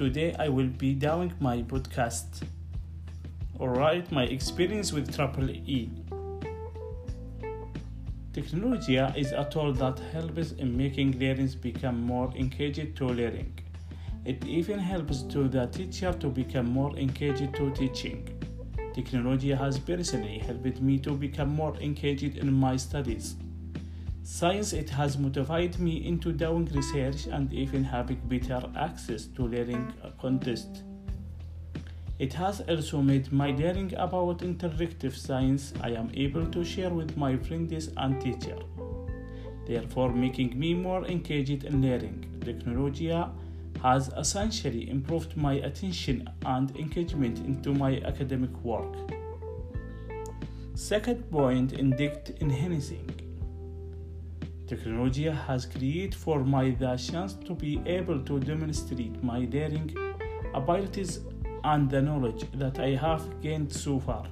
today I will be doing my podcast. Alright, my experience with Triple E. Technology is a tool that helps in making learners become more engaged to learning. It even helps to the teacher to become more engaged to teaching. Technology has personally helped me to become more engaged in my studies. Science it has motivated me into doing research and even having better access to learning content. It has also made my learning about interactive science I am able to share with my friends and teacher. Therefore making me more engaged in learning. Technology has essentially improved my attention and engagement into my academic work. Second point, indict enhancing. Technology has created for me the chance to be able to demonstrate my daring abilities and the knowledge that I have gained so far.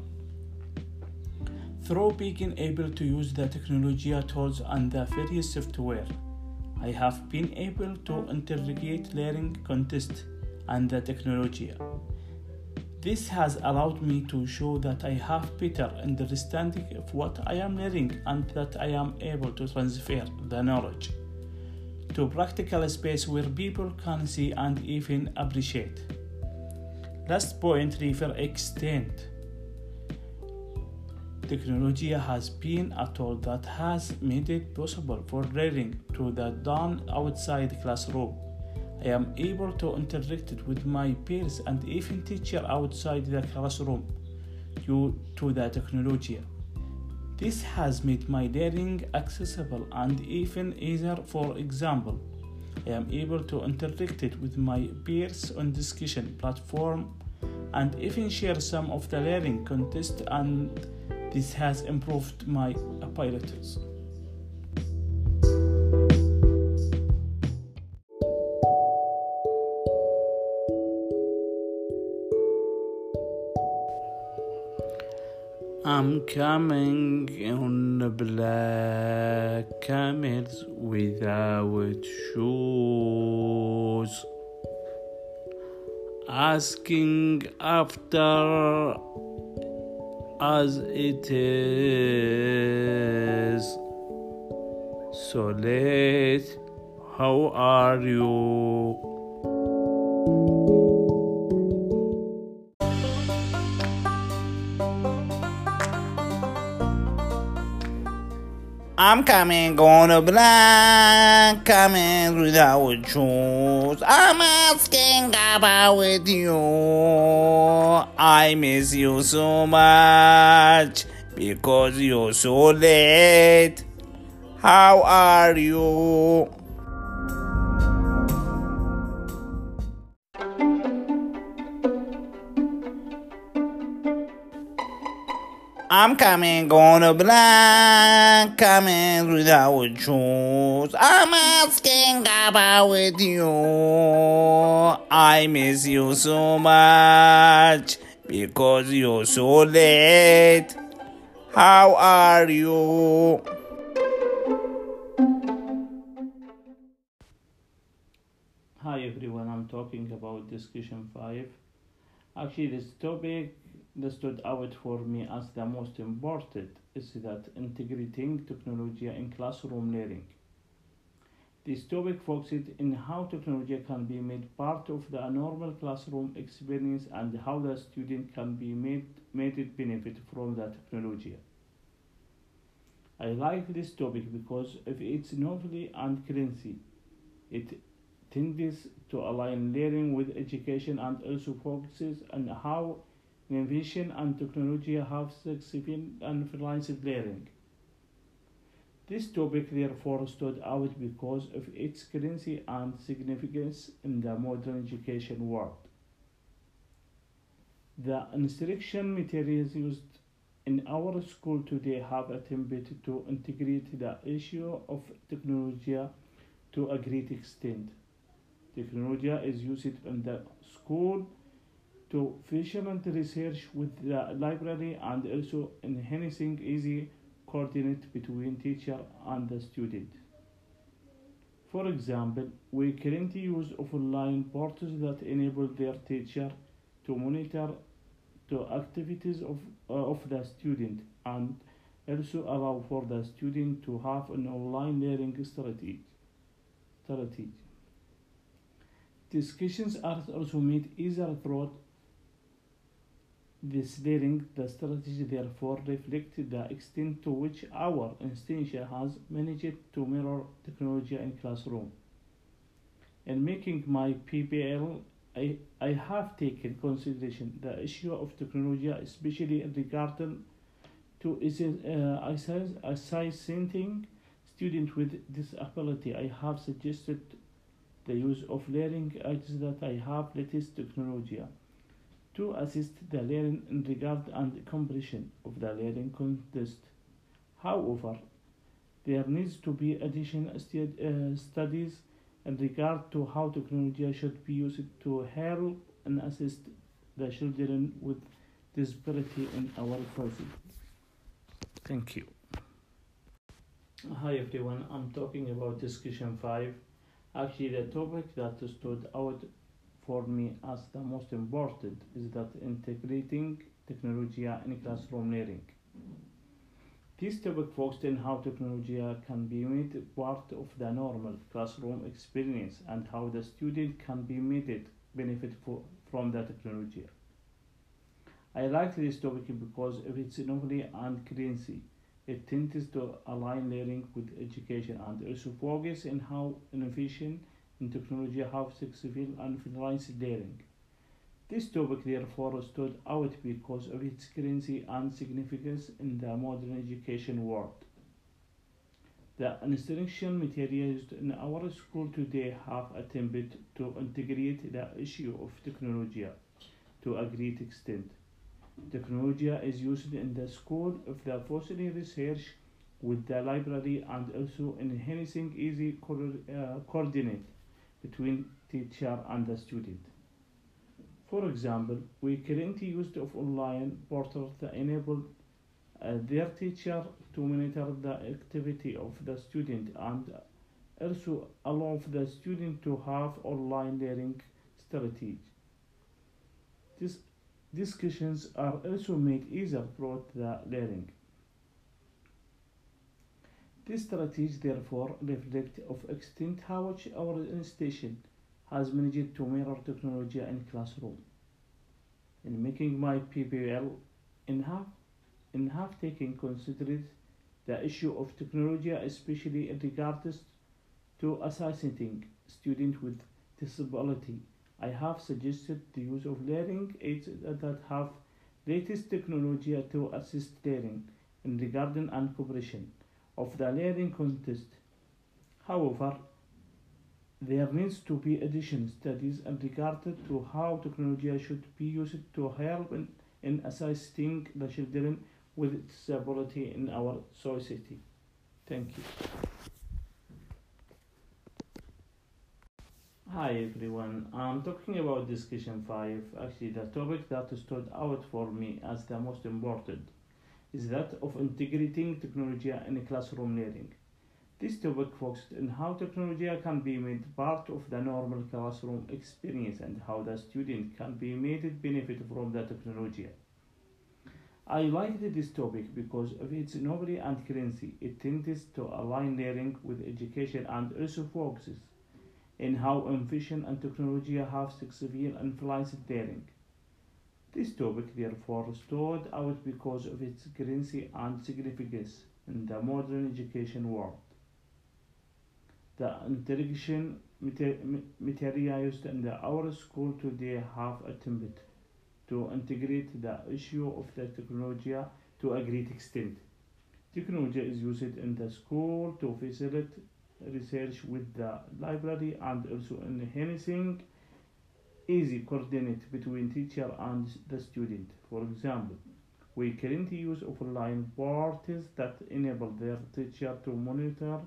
Through being able to use the technology tools and the various software, I have been able to interrogate learning context and the technology. This has allowed me to show that I have better understanding of what I am learning and that I am able to transfer the knowledge to practical space where people can see and even appreciate. Last point refer extent. Technology has been a tool that has made it possible for learning to be done outside classroom. I am able to interact with my peers and even teacher outside the classroom due to the technology. This has made my learning accessible and even easier. For example, I am able to interact with my peers on discussion platform and even share some of the learning content and this has improved my abilities. I'm coming on the black camels without shoes, asking after as it is. So late, how are you? I'm coming on a black, coming without shoes. I'm asking about with you. I miss you so much because you're so late. How are you? I'm coming on a black, coming without shoes. I'm asking about with you. I miss you so much because you're so late. How are you? Hi everyone, I'm talking about discussion 5. Actually, this topic that stood out for me as the most important is that integrating technology in classroom learning. This topic focuses in how technology can be made part of the normal classroom experience and how the student can be made, made it benefit from the technology. I like this topic because of its novelty and currency. It tends to align learning with education and also focuses on how innovation and technology have significantly influenced learning. This topic therefore stood out because of its currency and significance in the modern education world. The instruction materials used in our school today have attempted to integrate the issue of technology to a great extent. Technology is used in the school to facilitate research with the library and also enhancing easy coordinate between teacher and the student. For example, we currently use of online portals that enable their teacher to monitor the activities of, uh, of the student and also allow for the student to have an online learning strategy. strategy. Discussions are also made easier throughout learning. The strategy therefore reflects the extent to which our institution has managed to mirror technology in classroom. In making my PPL, I, I have taken consideration the issue of technology, especially in regarding to is uh, assess, assessing students with disability. I have suggested the use of learning aids that I have latest technology to assist the learning in regard and comprehension of the learning context. However, there needs to be additional stu- uh, studies in regard to how technology should be used to help and assist the children with disability in our society. Thank you. Hi everyone, I'm talking about discussion 5. Actually, the topic that stood out for me as the most important is that integrating technology in classroom learning. This topic focused on how technology can be made part of the normal classroom experience and how the student can be made benefit for, from the technology. I like this topic because of its novelty and currency. It tends to align learning with education and also focus on how innovation in technology have successful and finalized daring. This topic therefore stood out because of its currency and significance in the modern education world. The instruction materials in our school today have attempted to integrate the issue of technology to a great extent. Technology is used in the school of the fostering research with the library and also in enhancing easy co- uh, coordinate between teacher and the student. For example, we currently use of online portals that enable uh, their teacher to monitor the activity of the student and also allow the student to have online learning strategies. These discussions are also made easier throughout the learning. This strategy therefore reflect of extent how much our institution has managed to mirror technology in classroom. In making my PPL, in half, in half taking considered the issue of technology, especially in regards to assessing students with disability. I have suggested the use of learning aids that have latest technology to assist learning in regarding and cooperation of the learning context. However, there needs to be additional studies in regard to how technology should be used to help in, in assisting the children with disability in our society. Thank you. Hi everyone, I'm talking about discussion 5. Actually, the topic that stood out for me as the most important is that of integrating technology in classroom learning. This topic focused on how technology can be made part of the normal classroom experience and how the student can be made benefit from the technology. I liked this topic because of its novelty and currency. It tends to align learning with education and also focuses in how innovation and technology have successfully influenced learning. This topic therefore stood out because of its currency and significance in the modern education world. The interaction used in our school today have attempted to integrate the issue of the technology to a great extent. Technology is used in the school to facilitate research with the library and also enhancing easy coordinate between teacher and the student. For example, we currently use offline portals that enable their teacher to monitor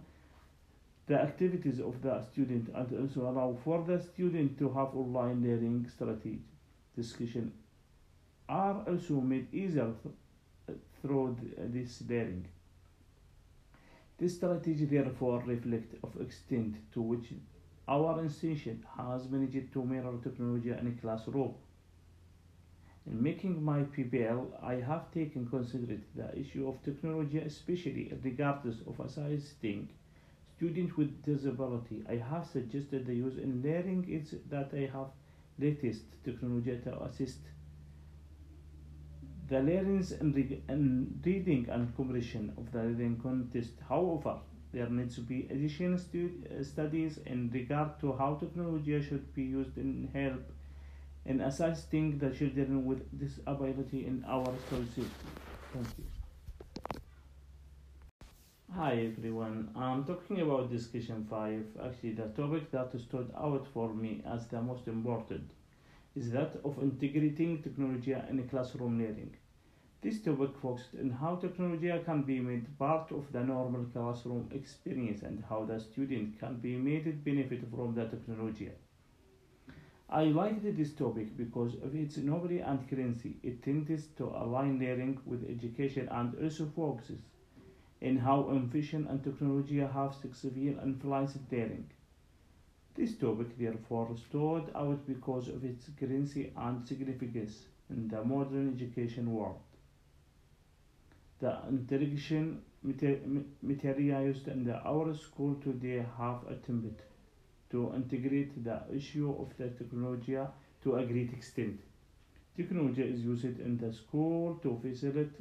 the activities of the student and also allow for the student to have online learning strategy. Discussion are also made easier th- through th- this learning. This strategy therefore reflects the extent to which our institution has managed to mirror technology in a classroom. In making my PBL, I have taken considered the issue of technology, especially regardless of assisting students with disability. I have suggested the use in learning is that I have latest technology to assist the learners in, re- in reading and comprehension of the reading contest. However, there needs to be additional stu- uh, studies in regard to how technology should be used in help in assisting the children with disability in our society. Thank you. Hi everyone, I'm talking about discussion 5. Actually, the topic that stood out for me as the most important is that of integrating technology in classroom learning. This topic focused on how technology can be made part of the normal classroom experience and how the student can be made benefit from the technology. I liked this topic because of its novelty and currency. It tends to align learning with education and also focuses in how innovation and technology have successfully influenced learning. This topic therefore stood out because of its currency and significance in the modern education world. The interaction materialized in the our school today have attempted to integrate the issue of the technology to a great extent. Technology is used in the school to facilitate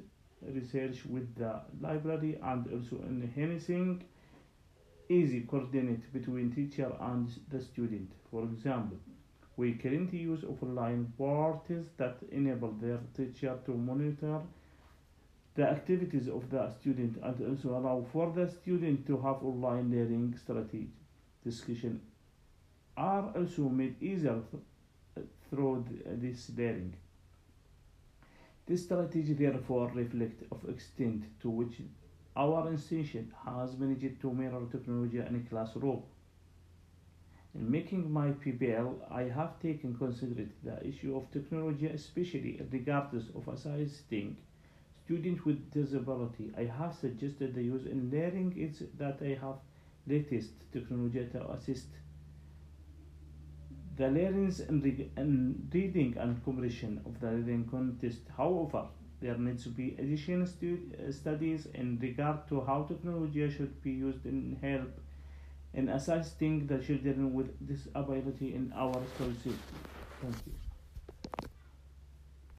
research with the library and also enhancing easy coordinate between teacher and the student. For example, we currently use offline portals that enable their teacher to monitor the activities of the student and also allow for the student to have online learning strategy discussion are also made easier through this learning. This strategy therefore reflects of extent to which our institution has managed to mirror technology in a classroom. In making my PBL, I have taken considered the issue of technology, especially regardless of assisting students with disability. I have suggested the use in learning is that I have latest technology to assist the learners in, re- in reading and comprehension of the reading contest. However, there needs to be additional stu- uh, studies in regard to how technology should be used in help in assisting the children with disability in our society. Thank you.